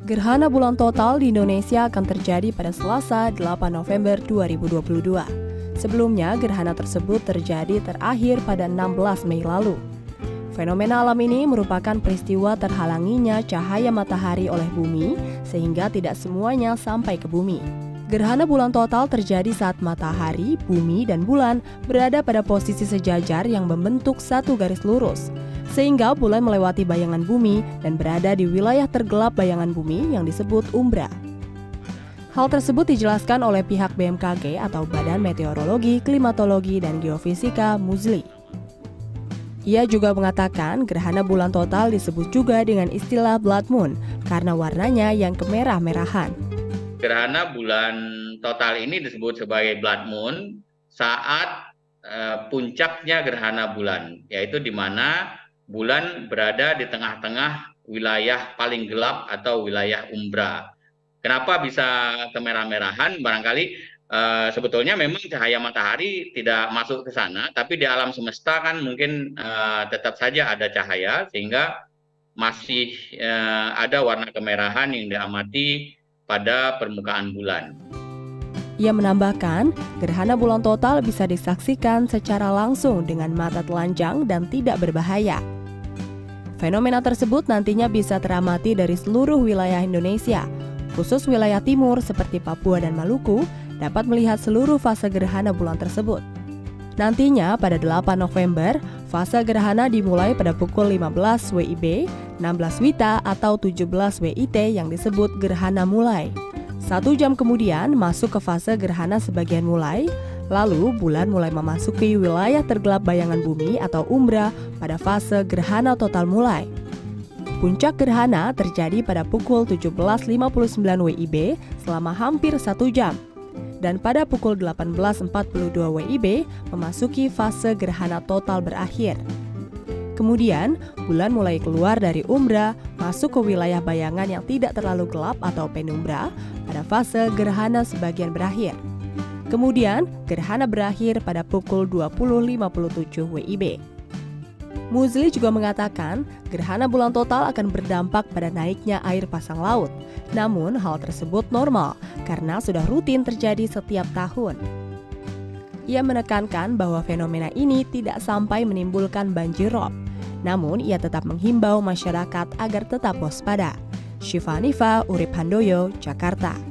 Gerhana bulan total di Indonesia akan terjadi pada Selasa 8 November 2022. Sebelumnya, gerhana tersebut terjadi terakhir pada 16 Mei lalu. Fenomena alam ini merupakan peristiwa terhalanginya cahaya matahari oleh bumi, sehingga tidak semuanya sampai ke bumi. Gerhana bulan total terjadi saat matahari, bumi, dan bulan berada pada posisi sejajar yang membentuk satu garis lurus sehingga bulan melewati bayangan bumi dan berada di wilayah tergelap bayangan bumi yang disebut umbra. Hal tersebut dijelaskan oleh pihak BMKG atau Badan Meteorologi, Klimatologi, dan Geofisika Muzli. Ia juga mengatakan gerhana bulan total disebut juga dengan istilah blood moon karena warnanya yang kemerah-merahan. Gerhana bulan total ini disebut sebagai blood moon saat uh, puncaknya gerhana bulan, yaitu di mana bulan berada di tengah-tengah wilayah paling gelap atau wilayah umbra. Kenapa bisa kemerah-merahan? Barangkali uh, sebetulnya memang cahaya matahari tidak masuk ke sana, tapi di alam semesta kan mungkin uh, tetap saja ada cahaya sehingga masih uh, ada warna kemerahan yang diamati pada permukaan bulan. Ia menambahkan, gerhana bulan total bisa disaksikan secara langsung dengan mata telanjang dan tidak berbahaya. Fenomena tersebut nantinya bisa teramati dari seluruh wilayah Indonesia, khusus wilayah timur seperti Papua dan Maluku, dapat melihat seluruh fase gerhana bulan tersebut. Nantinya pada 8 November, fase gerhana dimulai pada pukul 15 WIB, 16 WITA atau 17 WIT yang disebut gerhana mulai. Satu jam kemudian masuk ke fase gerhana sebagian mulai, Lalu, bulan mulai memasuki wilayah tergelap bayangan bumi atau umbra pada fase gerhana total mulai. Puncak gerhana terjadi pada pukul 17.59 WIB selama hampir satu jam. Dan pada pukul 18.42 WIB memasuki fase gerhana total berakhir. Kemudian, bulan mulai keluar dari umbra, masuk ke wilayah bayangan yang tidak terlalu gelap atau penumbra pada fase gerhana sebagian berakhir. Kemudian, gerhana berakhir pada pukul 20.57 WIB. Muzli juga mengatakan, gerhana bulan total akan berdampak pada naiknya air pasang laut. Namun, hal tersebut normal karena sudah rutin terjadi setiap tahun. Ia menekankan bahwa fenomena ini tidak sampai menimbulkan banjir rob. Namun, ia tetap menghimbau masyarakat agar tetap waspada. Syifa Nifa, Urip Handoyo, Jakarta.